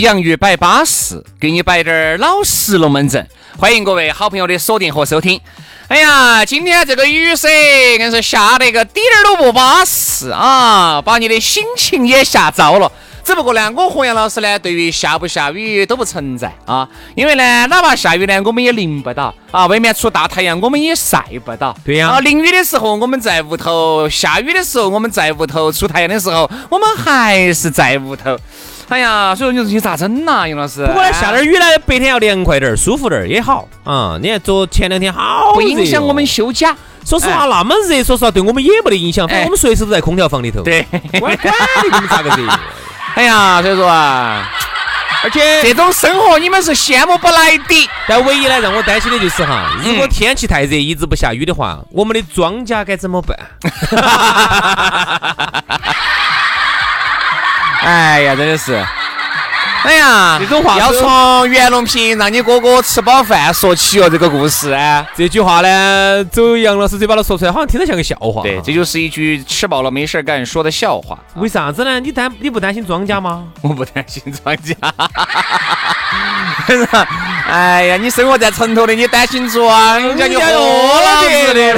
洋芋摆巴适，给你摆点儿老实龙门阵。欢迎各位好朋友的锁定和收听。哎呀，今天这个雨噻，硬是下得个滴点儿都不巴适啊，把你的心情也吓糟了。只不过呢，我和杨老师呢，对于下不下雨都不存在啊，因为呢，哪怕下雨呢，我们也淋不到啊，外面出大太阳，我们也晒不到。对呀啊，淋雨的时候我们在屋头，下雨的时候我们在屋头，出太阳的时候我们还是在屋头。哎呀，所以说你说你咋整呐，杨老师？不过呢，下点雨呢，白天要凉快点儿，舒服点儿也好啊。你看昨前两天好不影响我们休假。说实话，那么热，说实话对我们也没得影响，反正我们随时都在空调房里头。，对，你你们咋个热？哎呀，所以说啊，而且，这种生活你们是羡慕不来的。但唯一呢让我担心的就是哈，如果天气太热，一直不下雨的话，我们的庄稼该怎么办？哎呀，真的是。哎呀，这种话要从袁隆平让你哥哥吃饱饭说起哦，这个故事啊。这句话呢，走杨老师嘴巴头说出来，好像听着像个笑话。对，这就是一句吃饱了没事儿干说的笑话。为啥子呢？你担你不担心庄稼吗？我不担心庄稼。哎呀，你生活在城头的，你担心庄稼，你活老子的。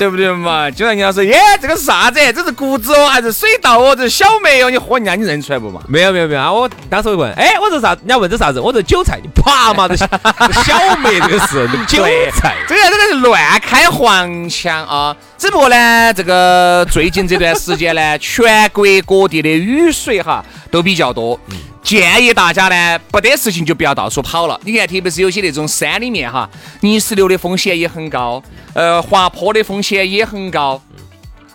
对不对嘛？就像人家说，耶，这个是啥子？这是谷子哦，还是水稻哦？这是小麦哦？你喝人家，你认出来不嘛？没有没有没有啊！我当时我问，哎，我说啥？人家问这啥子？我说韭菜，你啪嘛，这小 麦这个是 韭菜。这个这个是乱开黄腔啊！只不过呢，这个最近这段时间呢，全国各地的雨水哈都比较多。建议大家呢，不得事情就不要到处跑了。你看，特别是有些那种山里面哈，泥石流的风险也很高，呃，滑坡的风险也很高。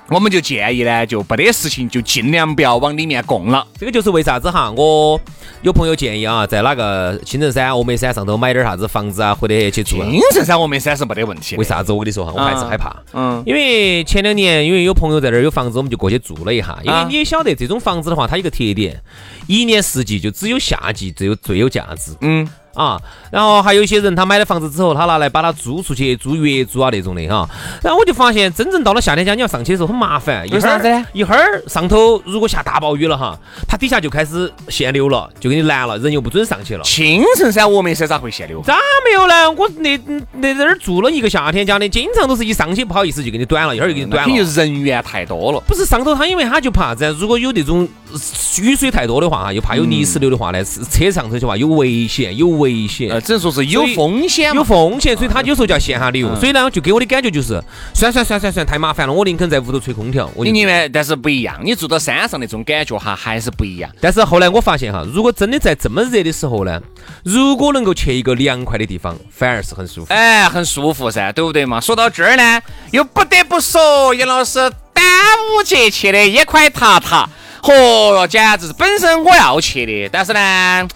我们就建议呢，就不得事情就尽量不要往里面供了。这个就是为啥子哈？我有朋友建议啊，在哪个青城山、峨眉山上头买点啥子房子啊，或者去住啊。青城山峨眉山是没得问题。为？啥子？我跟你说哈，我还是害怕。嗯，因为前两年，因为有朋友在这儿有房子，我们就过去住了一下。因为啊你也晓得，这种房子的话，它有个特点，一年四季就只有夏季最有最有价值。嗯，啊，然后还有一些人，他买了房子之后，他拿来把它租出去，租月租啊那种的哈。然后我就发现，真正到了夏天家，你要上去的时候很麻烦。为啥子呢一会儿上头如果下大暴雨了哈，它底下就开始限流了，就给你拦了，人又不准上去了。青城山峨眉山咋会限流？咋没有呢？我那那在那儿住了一个夏天，家的经常都是一上去不好意思就给你短了，一会儿又给你短肯定了。人员太多了。不是上头他，因为他就怕噻，如果有那种雨水太多的话哈，又怕有泥石流的话呢，是车上头的话有危险，有危险。呃，只能说是有风险有风险，所以他有时候就要限下流。嗯所以呢，就给我的感觉就是，算算算算算，太麻烦了，我宁肯在屋头吹空调。我宁愿，但是不一样，你住到山上那种感觉哈，还是不一样。但是后来我发现哈，如果真的在这么热的时候呢，如果能够去一个凉快的地方，反而是很舒服。哎，很舒服噻，对不对嘛？说到这儿呢，又不得不说杨老师端午节去的一块塔塔，嚯哟，简直是本身我要去的，但是呢，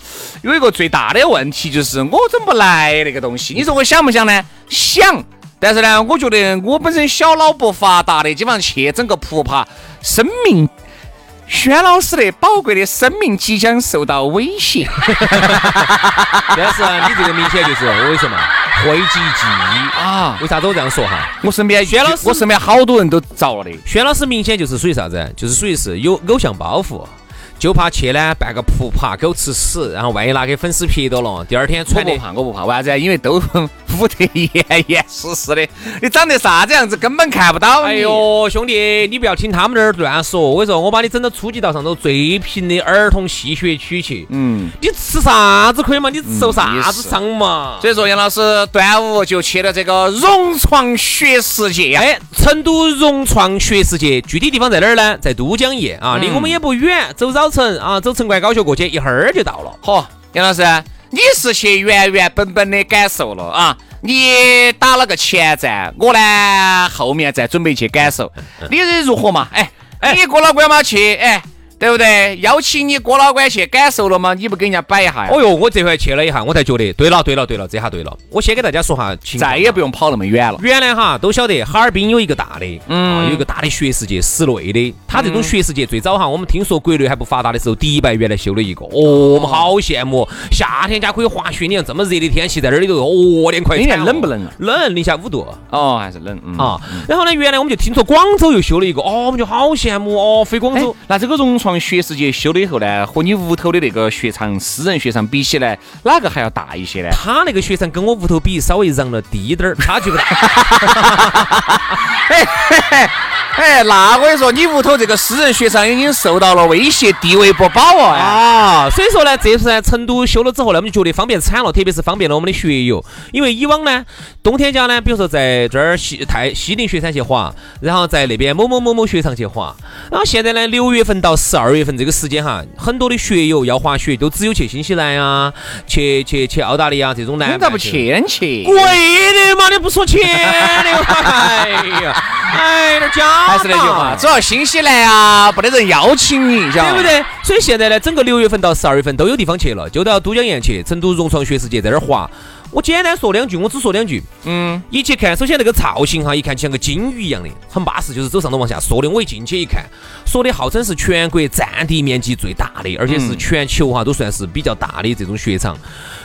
有一个最大的问题就是我整不来那个东西。你说我想不想呢？想。但是呢，我觉得我本身小脑不发达的，基本上去整个扑爬生命。轩老师的宝贵的生命即将受到威胁。但是啊，你这个明显就是我跟你说嘛，讳疾忌医啊为啥子我这样说哈？我身边轩老师我身边好多人都遭了的。轩老师明显就是属于啥子？就是属于是有偶像包袱。就怕去呢办个扑爬狗吃屎，然后万一拿给粉丝撇到了，第二天传的我不怕，我不怕，为啥子？因为都捂得严严实实的，你长得啥子样子根本看不到。哎呦，兄弟，你不要听他们那儿乱说。我跟你说，我把你整到初级道上头最平的儿童戏学区去。嗯，你吃啥子亏嘛？你受啥子伤嘛？所以说杨老师端午就去了这个融创学世界呀。哎，成都融创学世界具体地方在哪儿呢？在都江堰啊，离我们也不远，走早晨啊，走城关高速过去，一会儿就到了。嚯，杨老师，你是去原原本本的感受了啊？你打了个前站，我呢后面再准备去感受，你如何嘛？哎，哎你过老关嘛去，哎，对不对？邀请你郭老倌去感受了吗？你不给人家摆一下呀？哦哟，我这回去了一下，我才觉得，对了，对了，对了，这下对了。我先给大家说哈情，再也不用跑那么远了。原来哈都晓得哈尔滨有一个大的，嗯啊，有一个大的学世界，室内的。它这种学世界最早哈，我们听说国内还不发达的时候，迪拜原来修了一个，哦，我们好羡慕。夏天家可以滑雪，你看这么热的天气，在那里头，哦，凉快今年冷不冷啊？冷，零下五度。哦，还是冷嗯啊，然后呢，原来我们就听说广州又修了一个，哦，我们就好羡慕哦，飞广哎州。，那这个融创学世界修了以后呢，和你屋头的那个雪场、私人雪场比起来，哪个还要大一些呢？他那个雪场跟我屋头比，稍微让了低点儿，差距不大。哎，那我跟你说，你屋头这个私人雪场已经受到了威胁，地位不保啊！啊，所以说呢，这次呢，成都修了之后呢，我们就觉得方便惨了，特别是方便了我们的学友。因为以往呢，冬天家呢，比如说在这儿西太西宁雪山去滑，然后在那边某某某某雪场去滑，然后现在呢，六月份到十二月份这个时间哈，很多的学友要滑雪，都只有去新西兰啊、去去去澳大利亚这种南你咋不半球先去？贵的嘛，你不说钱的，哎呀，哎，有点假嘛。还是那句话，主要新西兰啊，不得人邀请你，晓得？对不对？所以现在呢，整个六月份到十二月份都有地方去了，就到都江堰去，成都融创学世界在那儿滑。我简单说两句，我只说两句。嗯，一去看，首先那个造型哈，一看就像个金鱼一样的，很巴适，就是走上头往下缩的。我一进去一看，说的号称是全国占地面积最大的，而且是全球哈都算是比较大的这种雪场，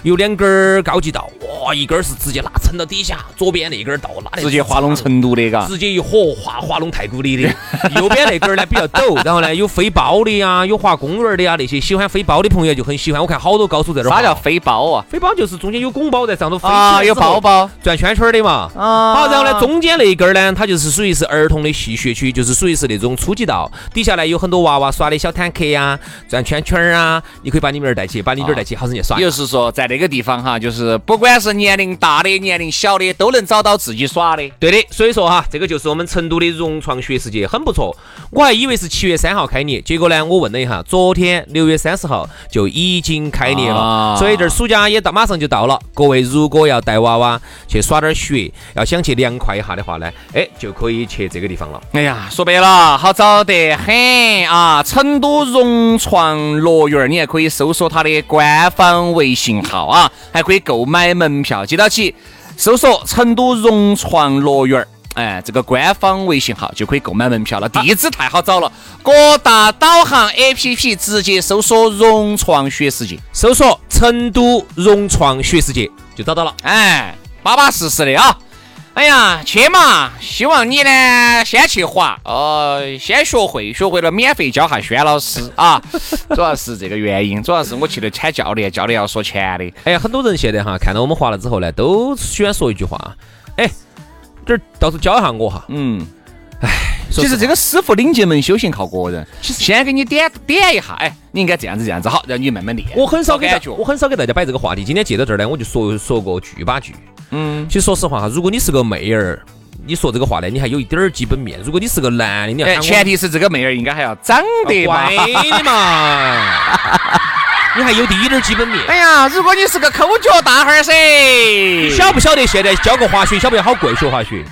有两根儿高级道，哇，一根儿是直接拉沉到底下，左边那根儿道拉的直接划拢成都的，嘎。直接一火滑滑拢太古里的，右边那根儿呢比较陡，然后呢有飞包的呀，有滑公园儿的呀，那些喜欢飞包的朋友就很喜欢。我看好多高手在这儿滑。啥叫飞包啊？飞包？就是中间有拱包在上头飞起啊，有包包转圈圈的嘛。啊好，然后呢，中间那一根儿呢，它就是属于是儿童的戏谑区，就是属于是那种初级道，底下呢有很多娃娃耍的小坦克呀、转圈圈儿啊，你可以把你们儿带去，把你们儿带去，好生去耍也。就是说，在那个地方哈，就是不管是年龄大的、年龄小的，都能找到自己耍的。对的，所以说哈，这个就是我们成都的融创学世界，很不错。我还以为是七月三号开业，结果呢，我问了一下，昨天六月三十号就已经开业了。啊所以这儿暑假也到，马上就到了。各位如果要带娃娃去耍点儿雪，要想去凉快一下的话呢，哎，就可以去这个地方了。哎呀，说白了，好找得很啊！成都融创乐园儿，你还可以搜索它的官方微信号啊，还可以购买门票。记到起，搜索成都融创乐园儿。哎，这个官方微信号就可以购买门票了。地址太好找了，各大导航 APP 直接搜索“融创雪世界搜索成都融创雪世界就找到了。”，哎，巴巴适适的啊！哎呀，去嘛！希望你呢先去滑，哦，先学会，学会了免费教下轩老师啊。主要是这个原因，主要是我去的喊教练，教练要说钱的。哎呀，很多人现在哈看到我们滑了之后呢，都喜欢说一句话，哎，这儿到时候教一下我哈。嗯，说实话其实这个师傅领进门，修行靠个人。先给你点点一下，哎，你应该这样子这样子，好，然后你慢慢练。我很少给大家，我很少给大家摆这个话题。今天借到这儿呢，我就说说个句把句。嗯，其实说实话哈，如果你是个妹儿，你说这个话呢，你还有一点儿基本面。如果你是个男的，你要前提是这个妹儿应该还要长得。乖的嘛，你还有第一点儿基本面。哎呀，如果你是个抠脚大汉儿噻，晓不晓得现在教个滑雪，晓不晓得好贵？学滑雪，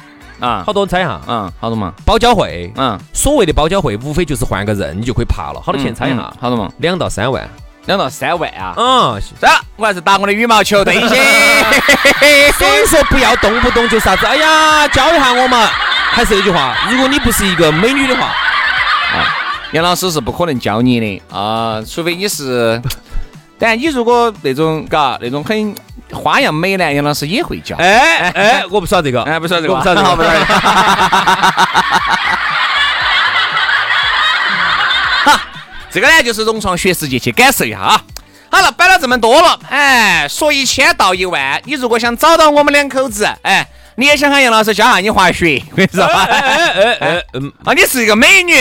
啊，好多人猜哈，嗯，好多嘛，包教会，嗯，所谓的包教会，无非就是换个人，你就可以爬了。好多钱猜一下嗯，好多嘛，两到三万。两到三万啊。嗯，这我还是打我的羽毛球对些。所以说不要动不动就啥子，哎呀，教一下我嘛。还是那句话，如果你不是一个美女的话，啊杨老师是不可能教你的啊，除非你是。但你如果那种嘎那种很花样美男，杨老师也会教。哎哎，我不晓得这个，哎，不晓得这个，我不晓得这个，好不晓得。这个呢就是融创学世界去感受一下啊。好了，摆了这么多了，哎，说一千道一万，你如果想找到我们两口子，哎，你也想喊杨老师教下你滑雪，我跟你说，哎哎哎，嗯，啊，你是一个美女，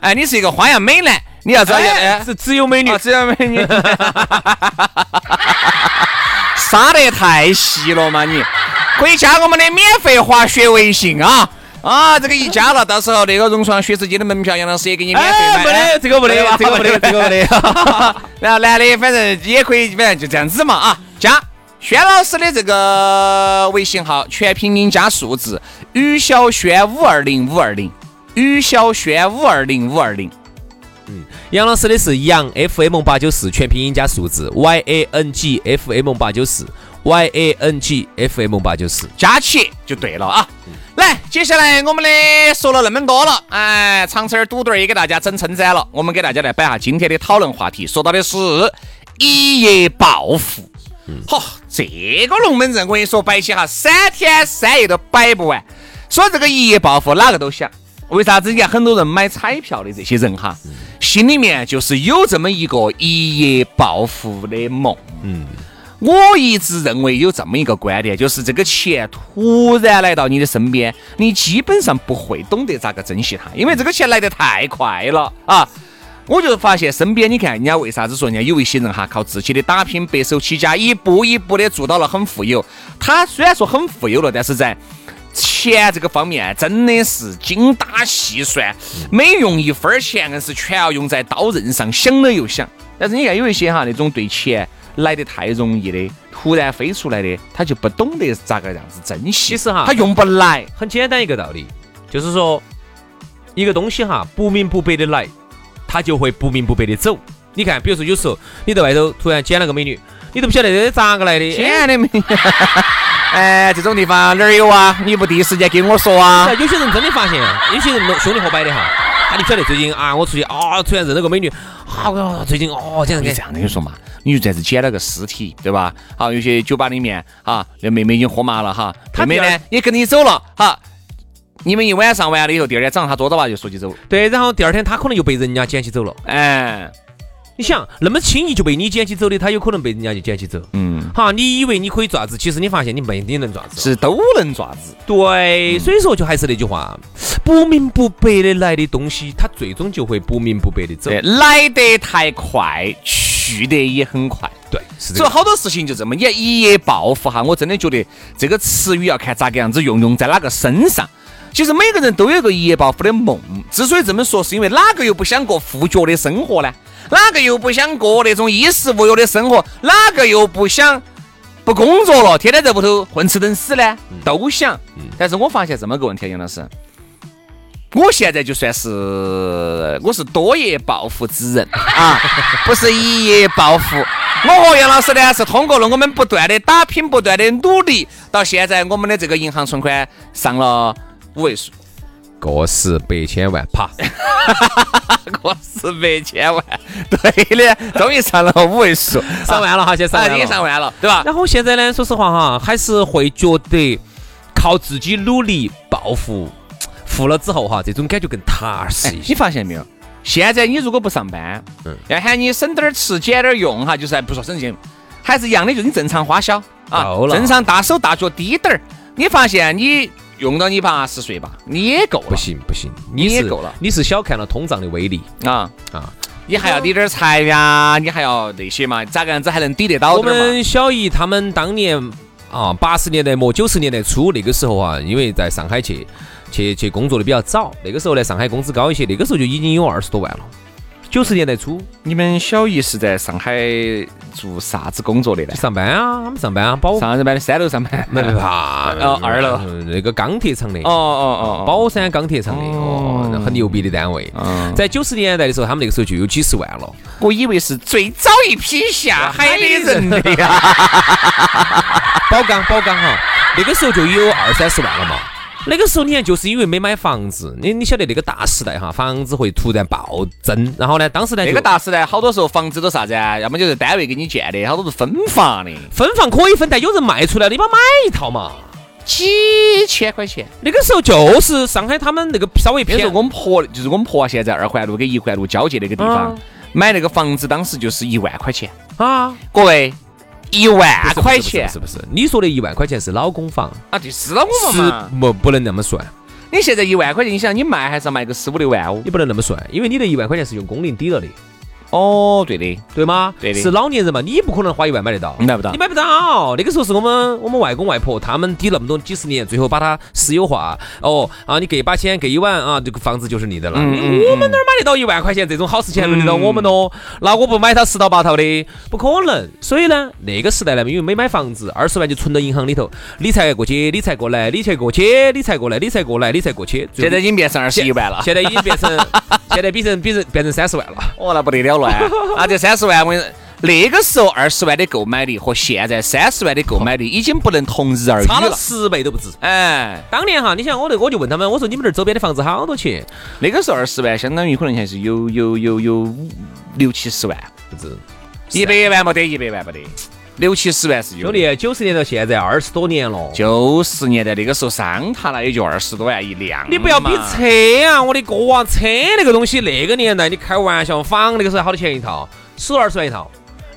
哎，你是一个花样美男，你要知道，是只有美女，只有美女，杀得太细了嘛，你可以加我们的免费滑雪微信啊。啊，这个一加了，到时候那个融创雪世界的门票，杨老师也给你免费买。没得，这个不得，这个不得，这个不得。然后 男的反正也可以，反正就这样子嘛啊。加轩老师的这个微信号，全拼音加数字，于小轩五二零五二零，于小轩五二零五二零。嗯，杨老师的是杨 FM 八九四，全拼音加数字，Y A N G F M 八九四，Y A N G F M 八九四，加起就对了啊。来，接下来我们的说了那么多了，哎，长车儿堵墩儿也给大家整称赞了。我们给大家来摆下今天的讨论话题，说到的是一夜暴富。好，这个龙门阵我跟你说摆起哈，三天三夜都摆不完。说这个一夜暴富，哪个都想。为啥子？你看很多人买彩票的这些人哈，心里面就是有这么一个一夜暴富的梦。嗯。我一直认为有这么一个观点，就是这个钱突然来到你的身边，你基本上不会懂得咋个珍惜它，因为这个钱来得太快了啊！我就发现身边，你看人家为啥子说人家有一些人哈，靠自己的打拼，白手起家，一步一步的做到了很富有。他虽然说很富有了，但是在钱这个方面真的是精打细算，每用一分钱硬是全要用在刀刃上，想了又想。但是你看有一些哈，那种对钱。来得太容易的，突然飞出来的，他就不懂得咋个样子珍惜。其实哈，他用不来。很简单一个道理，就是说，一个东西哈，不明不白的来，他就会不明不白的走。你看，比如说有时候你在外头突然捡了个美女，你都不晓得这咋个来的。捡的美女，哎，这种地方哪儿有啊？你不第一时间跟我说啊？有些人真的发现，有些人兄弟伙摆的哈，他就晓得最近啊，我出去啊，突然认了个美女，好，最近哦，这样子这样跟你说嘛。你就在这捡了个尸体，对吧？好，有些酒吧里面，啊，那妹妹已经喝麻了，哈，妹妹呢也跟你走了，哈，你们一晚上完了以后，第二天早上他坐到吧就说起走，对，然后第二天他可能又被人家捡起走了，哎。你想那么轻易就被你捡起走的，他有可能被人家就捡起走。嗯，好，你以为你可以爪子，其实你发现你没你能爪子，是都能爪子。对，所以说就还是那句话，不明不白的来的东西，它最终就会不明不白的走。来得太快，去得也很快。对，是所以好多事情就这么，你要一夜暴富哈，我真的觉得这个词语要看咋个样子用，用在哪个身上。其实每个人都有个一夜暴富的梦，之所以这么说，是因为哪个又不想过富脚的生活呢？哪个又不想过那种衣食无忧的生活？哪个又不想不工作了，天天在屋头混吃等死呢？都想。但是我发现这么个问题，杨老师，我现在就算是我是多夜暴富之人 啊，不是一夜暴富。我和杨老师呢，是通过了我们不断的打拼、不断的努力，到现在我们的这个银行存款上了五位数。个十百千万，啪！个十百千万，对的，终于上了五位数，上万了哈，现在已经上万了，对吧？然后现在呢，说实话哈，还是会觉得靠自己努力暴富，富了之后哈，这种感觉更踏实一些。你发现没有？现在你如果不上班，嗯，要喊你省点儿吃，减点儿用哈，就是不说省钱，还是一样的，就是你正常花销啊，正常大手大脚滴点儿。你发现你？用到你八十岁吧，你也够了。不行不行，你也够了。你是小看了通胀的威力啊啊！你还要抵点财呀，你还要那些嘛？咋个样子还能抵得到我们小姨他们当年啊，八十年代末九十年代初那个时候啊，因为在上海去去去工作的比较早，那个时候呢，上海工资高一些，那个时候就已经有二十多万了。九十年代初，你们小姨是在上海做啥子工作的呢？上班啊，他们上班啊，宝上班的三楼上班，没怕，哦，二楼那个钢铁厂的，哦哦哦，宝山钢铁厂的，哦，很牛逼的单位。在九十年代的时候，他们那个时候就有几十万了。我以为是最早一批下海的人的呀，宝钢，宝钢哈，那个时候就有二三十万了嘛。那个时候你看，就是因为没买房子，你你晓得那个大时代哈，房子会突然暴增。然后呢，当时呢，那个大时代好多时候房子都啥子啊？要么就是单位给你建的，好多是分房的。分房可以分，但有人卖出来，你把买一套嘛，几千块钱。那个时候就是上海他们那个稍微偏，我们婆，就是我们婆现在二环路跟一环路交界那个地方。买那个房子当时就是一万块钱，啊，各位，一万块钱是不是，你说的一万块钱是老公房，啊，对，是了我是们嘛。不不能那么算，你现在一万块钱，你想你卖还是要卖个十五六万哦？你不能那么算，因为你的一万块钱是用工龄抵了的，哦，对的，对吗？对的是老年人嘛，你不可能花一万买得到，买不到你买不到。那个时候是我们我们外公外婆他们抵那么多几十年，最后把它私有化。哦啊，你给一把钱，给一万啊，这个房子就是你的了。嗯嗯我们哪儿买得到一万块钱这种好事情，轮得到我们哦？那我不买它十套八套的，不可能。所以呢，那个时代呢，因为没买房子，二十万就存到银行里头，理财过去，理财过来，理财过去，理财过来，理财过来，理财过去。现在已经变成二十一万了。现在已经变成，现在变成变成变成三十万了。哦，那不得了了啊！啊，这三十万，我跟你说那个时候二十万的购买力和现在三十万的购买力已经不能同日而语差了了。十倍都不止。哎，当年哈，你想我那我就问他们，我说你们这儿周边的房子好多钱？那个时候二十万相当于可能还是有有有有五六七十万，不止。一百万没得，一百万没得，六七十万是有的。兄弟，九十年到现在二十多年了，九十年代那个时候桑塔纳也就二十多万一辆，你不要比车啊！我的哥啊，车那个东西，那个年代你开玩笑，房那个时候好多钱一套，十二十万一套。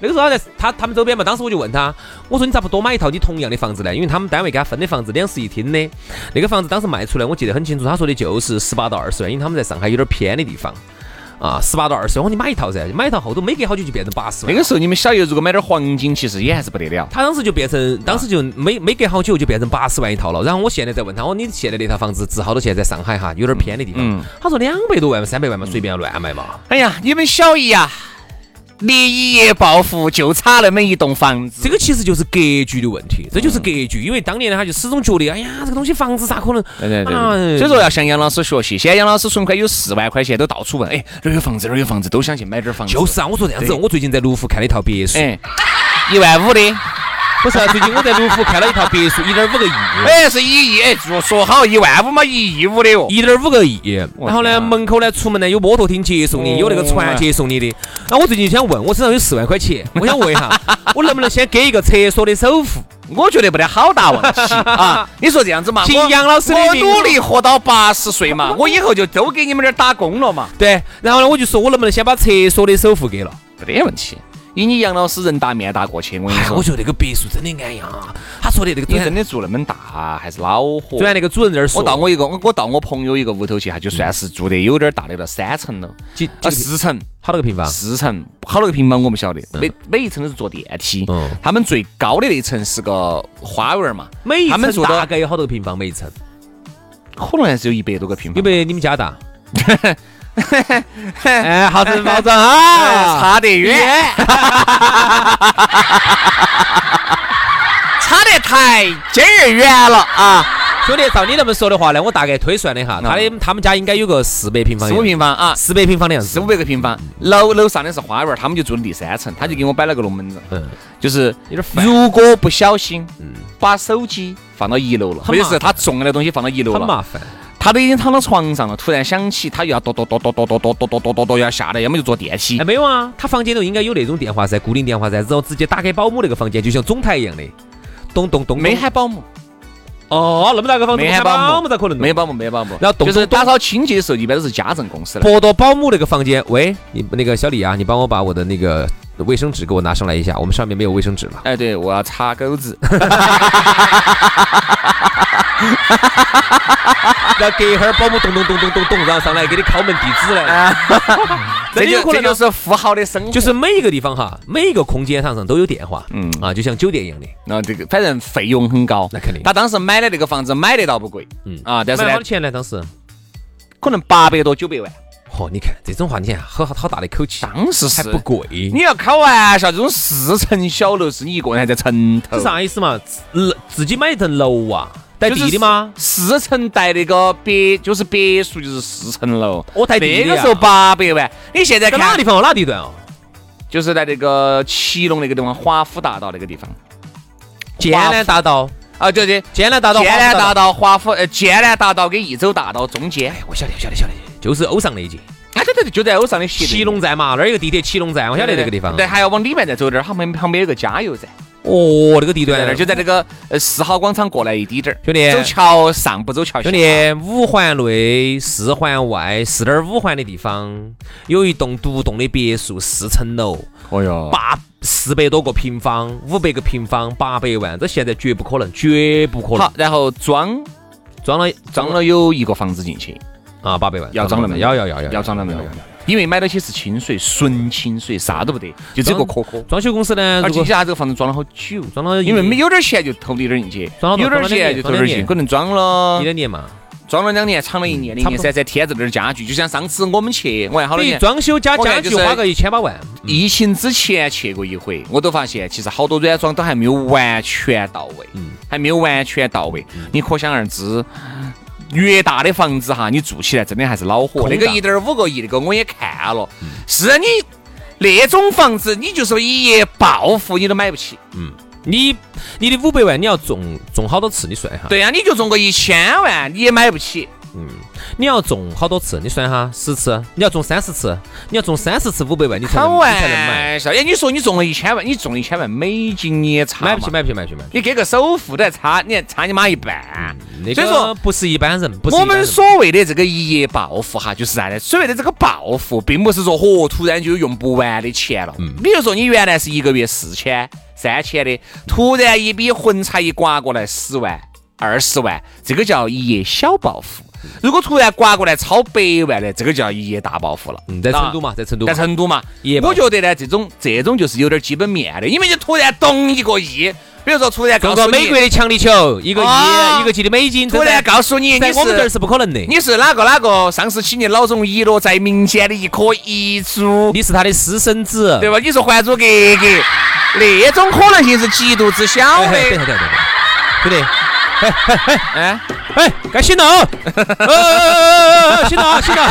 那个时候他在他他们周边嘛，当时我就问他，我说你咋不多买一套你同样的房子呢？因为他们单位给他分的房子两室一厅的，那个房子当时卖出来，我记得很清楚，他说的就是十八到二十万，因为他们在上海有点偏的地方。啊，十八到二十万，我说你买一套噻，买一套后头没隔好久就变成八十万。那个时候你们小爷如果买点黄金，其实也还是不得了。他当时就变成，当时就没没隔好久就变成八十万一套了。然后我现在再问他，我说你现在那套房子值好多钱？在上海哈，有点偏的地方。嗯他说两百多万、三百万嘛，随便乱卖嘛。哎呀，你们小姨呀、你一夜暴富就差那么一栋房子，这个其实就是格局的问题，这就是格局。因为当年呢，他就始终觉得，哎呀，这个东西房子咋可能？对对对啊所以说要向杨老师学习。现在杨老师存款有四万块钱，都到处问，哎，哪儿有房子，哪儿有房子，都想去买点房子。就是啊，我说这样子，我最近在卢浮看了一套别墅，哎，一万五的，不是啊，最近我在卢浮看了一套别墅，一点五个亿。哎，是一亿，哎，说说好一万五嘛，一亿五的哦。一点五个亿，然后呢，门口呢，出门呢有摩托艇接送你，有那个船接送你的。那我最近想问，我身上有四万块钱，我想问一下，我能不能先给一个厕所的首付？我觉得没得好大问题 啊！你说这样子嘛，我请杨老师的我努力活到八十岁嘛，我以后就都给你们这儿打工了嘛，对，然后呢，我就说我能不能先把厕所的首付给了？没得问题。以你杨老师人大面大过去，我跟你哎，说我，觉得那个别墅真的安逸啊。他说的那个主人，你真的住那么大，还是恼火。虽然那个主人在那儿说，我到我一个，我我到我朋友一个屋头去，哈，就算是住得有点大的了，三层了，啊，几啊四层，好多个平方？四层，好多个平方我不晓得，每每一层都是坐电梯。嗯他们最高的那一层是个花园嘛，每一层大概有好多个平方？每一层可能还是有一百多个平方。有没有你们家大？哎，好生保障啊！哎差得远，差 得太劲儿远了啊！兄弟，照你那么说的话呢，我大概推算了一下，他的他们家应该有个四百平方，四五平方啊，四百平方的样子。四五百个平方，楼楼上的是花园，他们就住的第三层，他就给我摆了。个龙门阵，嗯，就是有点烦。如果不小心，把手机放到一楼了，或者是他重要的东西放到一楼了，很麻烦。他都已经躺到床上了，突然想起他又要跺跺跺跺跺跺跺跺跺跺跺跺要下来，要么就坐电梯哎，。没有啊，他房间头应该有那种电话噻，固定电话噻，然后直接打给保姆那个房间，就像总台一样的，咚咚咚。没喊保姆，哦，那么大个房子，没喊保保姆咋可能？没有保姆，没有保姆。然后就是打扫清洁的时候，一般都是家政公司来。拨到保姆那个房间，喂，你那个小李啊，你帮我把我的那个卫生纸给我拿上来一下，我们上面没有卫生纸了。哎，对，我要擦钩子。然后隔一会儿保姆咚咚咚咚咚咚，然后上来给你敲门递纸来。这就真有可能这就是富豪的生活。就是每一个地方哈，每一个空间上上都有电话，嗯啊，就像酒店一样的。那这个反正费用很高，那肯定他当时买的那个房子买得到不贵，嗯啊，但是呢买多少，钱呢？当时？可能八百多九百万。嚯，你看这种话，你看好好好大的口气，当时是还不贵。你要开玩笑，这种四层小楼是你一个人还在城头是，啥意思嘛？自自己买一层楼啊，带地的吗？四层带那个别就是别墅，就是四层楼。我带地那个时候八百万，你现在看在哪个地方？哪个地段哦？就是在那个祁隆那个地方，华府大道那个地方。剑南大道，啊，对对，剑南大道，剑南大道、华府呃剑南大道跟益州大道中间。哎，我晓得，晓得，晓得，就是欧尚那一节，哎，对对对，就在欧尚的斜对祁隆站嘛，那儿有个地铁七龙站，我晓得这个地方。对，还要往里面再走点儿，旁边旁边有个加油站。哦，那个地段在那儿就在那个呃四号广场过来一滴点儿，兄弟走桥上不走桥下。兄弟，五环内、四环外、四点五环的地方，有一栋独栋的别墅，四层楼，哦哟，八四百多个平方，五百个平方，八百万，这现在绝不可能，绝不可能好，。然后装装了装了有一个房子进去，啊，八百万，要涨了没有？要要要要要涨了没有？因为买到起是清水，纯清水，啥都不得，就只有个壳壳。装修公司呢，而且如果下这个房子装了好久，装了因为没有点钱就投了一点进去，装了有点钱就投点进去，可能装了一两年嘛，装了两年，厂了一年，零年三，再添置点家具。就像上次我们去，我看好多比年。装修加家具花个一千八万，疫情之前去过一回，我都发现其实好多软装都还没有完全到位，嗯还没有完全到位。你可想而知，越大的房子哈，你住起来真的还是恼火。那个一点五个亿，那个我也看了，是你那种房子，你就说一夜暴富你都买不起。嗯你你的五百万你要中中好多次？你算一下，对呀、你就中个一千万，你也买不起。你要中好多次？你算一下，十次，你要中三十次，你要中三十次五百万，你才开能你才能买，玩笑，哎，你说你中了一千万，你中了一千万美金你也差买不起，买不起，买不起，买不起。你给个首付都还差，你还差你妈一半。那所以说不是一般人，不是我们所谓的这个一夜暴富哈，就是啥呢？所谓的这个暴富，并不是说嚯突然就用不完的钱了。嗯比如说你原来是一个月四千、三千的，突然一笔横财一刮过来十万、二十万，这个叫一夜小暴富。如果突然刮过来超百万的，这个叫一夜大暴富了。嗯，在成都嘛，在成都，在成都嘛我觉得呢，这种这种就是有点基本面的，因为你突然咚一个亿，比如说突然告诉美国的强力球，一个啊亿，一个亿的美金，突然告诉你，你在我们这儿是是不可能的。你是哪个哪个上世纪年老总遗落在民间的一颗遗珠，你是他的私生子，对吧？你是《还珠格格》那种可能性是极度之小的。下，等一下，兄弟，哎，哎，该醒了哦，醒了啊，醒了，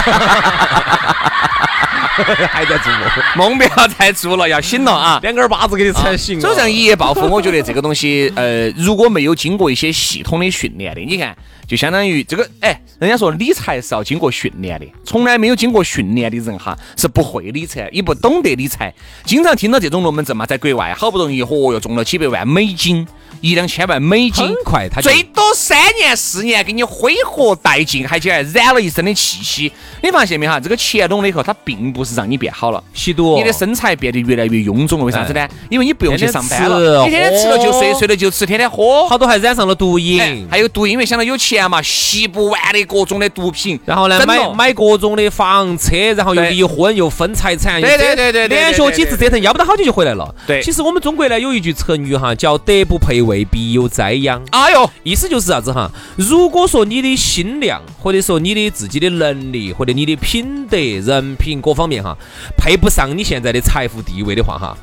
还在做梦，梦不要再做了，要醒了啊！两根巴子给你踩醒了。所以像一夜暴富，我觉得这个东西，呃，如果没有经过一些系统的训练的，你看，就相当于这个，哎，人家说理财是要经过训练的，从来没有经过训练的人哈，是不会理财，也不懂得理财。经常听到这种龙门阵嘛，在国外好不容易，嚯哟，中了几百万美金，一两千万美金很，快他就最多三年四年给你挥霍殆尽，还竟然染了一身的气息。你发现没哈？这个钱拢了以后，它并不是让你变好了。吸毒，你的身材变得越来越臃肿了，为啥子呢？因为你不用去上班了，你天天吃了就睡，睡了就吃，天天喝。好多还染上了毒哎瘾，还有毒，因为想到有钱嘛，吸不完的各种的毒品，然后呢，买买各种的房车，然后又离婚又分财产，对对对对连续几次折腾，要不到好久就回来了。对其实我们中国呢有一句成语哈，叫“德不配位，必有灾殃”。哎呦，意思就是啥子哈？如果说你的心量，或者说你的自己的能力，或者你的品德、人品各方面哈，配不上你现在的财富地位的话哈，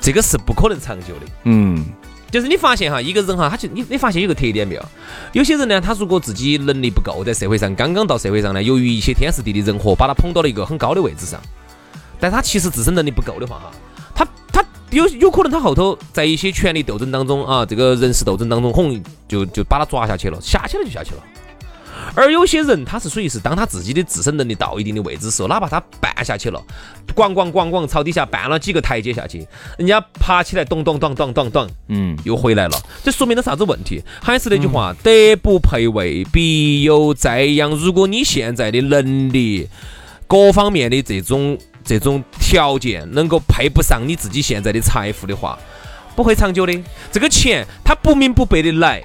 这个是不可能长久的。嗯，就是你发现哈，一个人哈，他就你你发现有个特点没有？有些人呢，他如果自己能力不够，在社会上刚刚到社会上呢，由于一些天时地利人和，把他捧到了一个很高的位置上，但他其实自身能力不够的话哈，他他有有可能他后头在一些权力斗争当中啊，这个人事斗争当中，轰就就把他抓下去了，下去了就下去了。而有些人他是属于是当他自己的自身能力到一定的位置时候，哪怕他绊下去了，咣咣咣咣朝底下绊了几个台阶下去，人家爬起来咚咚咚咚咚咚，嗯，又回来了，这说明了啥子问题？还是那句话，德不配位，必有灾殃。如果你现在的能力各方面的这种这种条件能够配不上你自己现在的财富的话，不会长久的。这个钱它不明不白的来，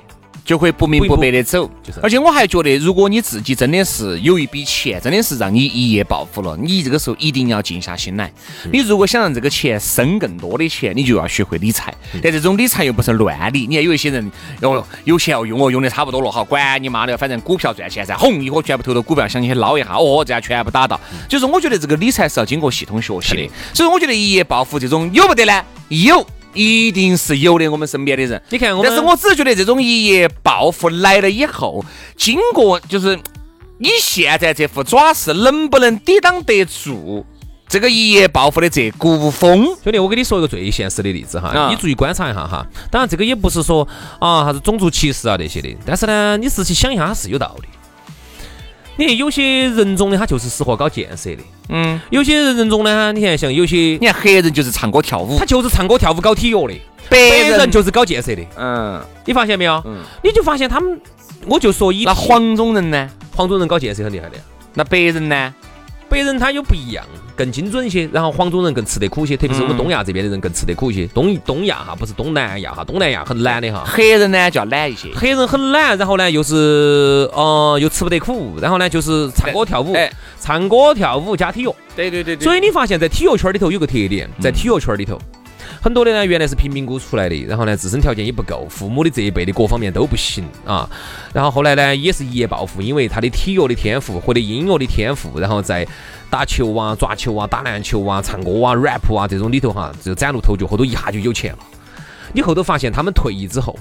就会不明不白的走。就是而且我还觉得，如果你自己真的是有一笔钱，真的是让你一夜暴富了，你这个时候一定要静下心来。你如果想让这个钱生更多的钱，你就要学会理财。但这种理财又不是乱理，你看有一些人，哦，有钱要用哦，用的差不多了，哈，管你妈的，反正股票赚钱噻，轰一伙全部投到股票，想去捞一下，哦，这样全部打到。就是我觉得这个理财是要经过系统学习的，所以我觉得一夜暴富这种有不得呢？有。一定是有的，我们身边的人。你看我们但是我只是觉得这种一夜暴富来了以后，经过就是你现在这副爪势能不能抵挡得住这个一夜暴富的这股风？兄弟，我给你说一个最现实的例子哈，啊你注意观察一下哈。当然，这个也不是说啊啥子种族歧视啊那些的，但是呢，你仔细想一下，它是有道理。你看有些人种的他就是适合搞建设的，嗯，有些人种呢，你看像有些你看黑人就是唱歌跳舞他，就是唱歌跳舞搞体育的，白白人就是搞建设的，嗯，你发现没有？嗯你就发现他们，我就说以那黄种人呢？黄种人搞建设很厉害的，那白人呢？白人他又不一样，更精准一些，然后黄种人更吃得苦些，特别是我们嗯东亚这边的人更吃得苦一些。东东亚哈，不是东南亚哈，东南亚很懒的哈。黑人呢就要懒一些。黑人很懒，然后呢又是呃又吃不得苦，然后呢就是唱歌跳舞，哎唱歌跳舞加体育。对对对所以你发现，在体育圈里头有个特点，在体育圈里头，很多的呢原来是贫民窟出来的，然后呢自身条件也不够，父母的这一辈的各方面都不行啊，然后后来呢也是一夜暴富，因为他的体育的天赋或者音乐的天赋，然后在打球啊、抓球啊、打篮球啊、唱歌啊、rap 啊这种里头哈，就崭露头角，后头一下就有钱了。你后头发现他们退役之后。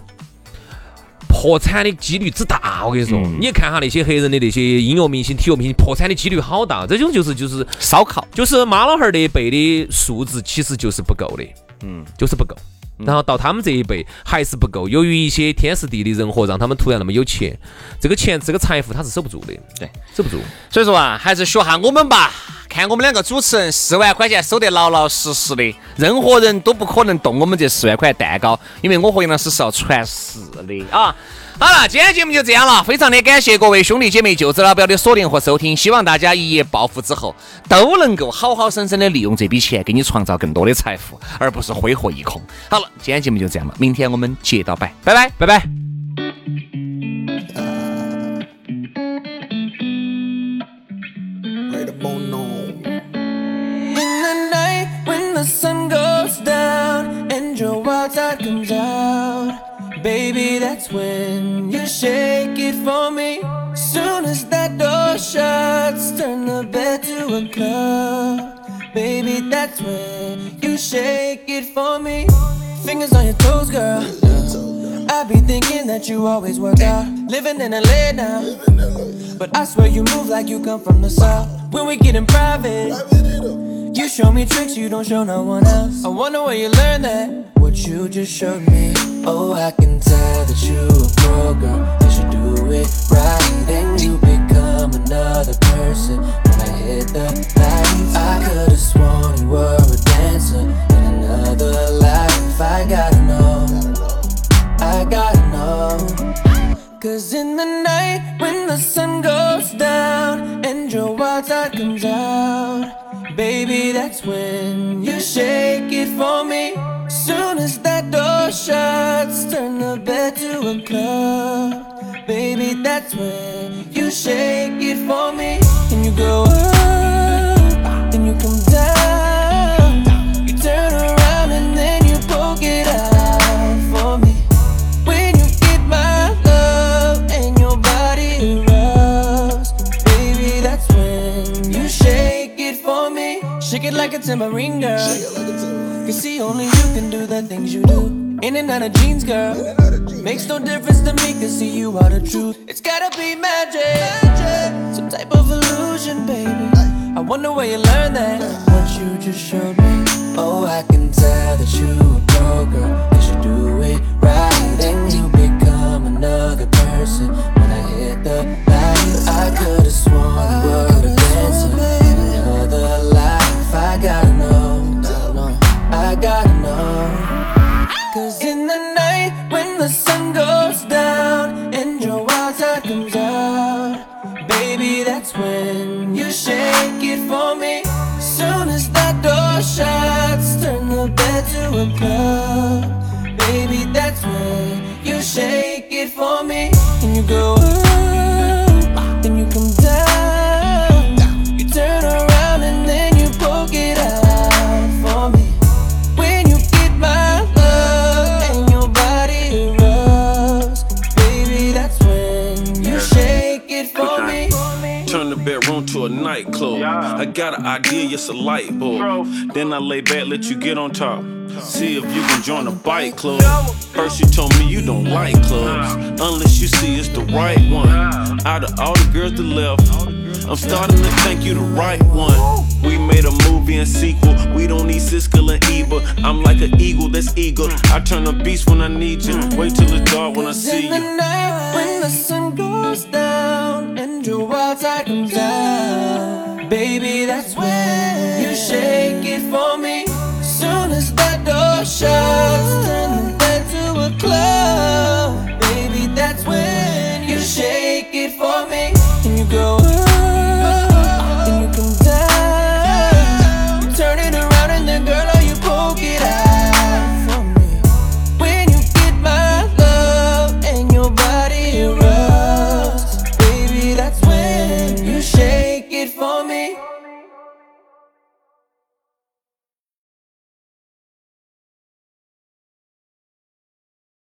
破产的几率之大，我跟你说，嗯你看哈那些黑人的那些音乐明星、体育明星，破产的几率好大。这种就是就是烧烤，就是妈老汉儿那一辈的素质其实就是不够的，嗯，就是不够。然后到他们这一辈还是不够，由于一些天时地利人和，让他们突然那么有钱，这个钱这个财富他是守不住的，对，守不住。所以说啊，还是学下我们吧。看我们两个主持人四万块钱收得老老实实的，任何人都不可能动我们这四万块蛋糕，因为我和杨老师是要传世的啊。好了，今天节目就这样了，非常的感谢各位兄弟姐妹、舅子老表的锁定和收听，希望大家一夜暴富之后都能够好好生生的利用这笔钱，给你创造更多的财富，而不是挥霍一空。好了，今天节目就这样了，明天我们接到摆，拜拜。拜拜。comes out, baby, that's when you shake it for me. Soon as that door shuts, turn the bed to a club. Baby, that's when you shake it for me. Fingers on your toes, girl. I be thinking that you always work out. Living in LA now. But I swear you move like you come from the south. When we get in private, you show me tricks you don't show no one else. I wonder where you learned that. What you just showed me. Oh, I can tell that you a pro girl. You should do it right. And you become another person when I hit the lights. I could've sworn you were a dancer in another life. I gotta know. I gotta know. Cause in the night when the sun goes down and your wild side comes out, baby, that's when you shake it for me. Soon as that door shuts, turn the bed to a club. Baby, that's when you shake it for me. And you go up, Like tambourine girl. Cause see, only you can do the things you do. In and out of jeans, girl. Makes no difference to me, cause see, you are the truth. It's gotta be magic. Some type of illusion, baby. I wonder where you learned that. What you just showed me. Oh, I can tell that you a pro girl. You should do it right. And you become another person when I hit the lights. I could've sworn it's a light bulb. Then I lay back, let you get on top. See if you can join a bike club. First, you told me you don't like clubs. Unless you see it's the right one. Out of all the girls that left, I'm starting to think you the right one. We made a movie and sequel. We don't need Siskel and Ebert. I'm like an eagle that's eager. I turn a beast when I need you. Wait till it's dark when I see in the you. night when the sun goes down and your side comes out. Baby, that's when you shake it for me. Soon as that door shuts, turn the bed to a club.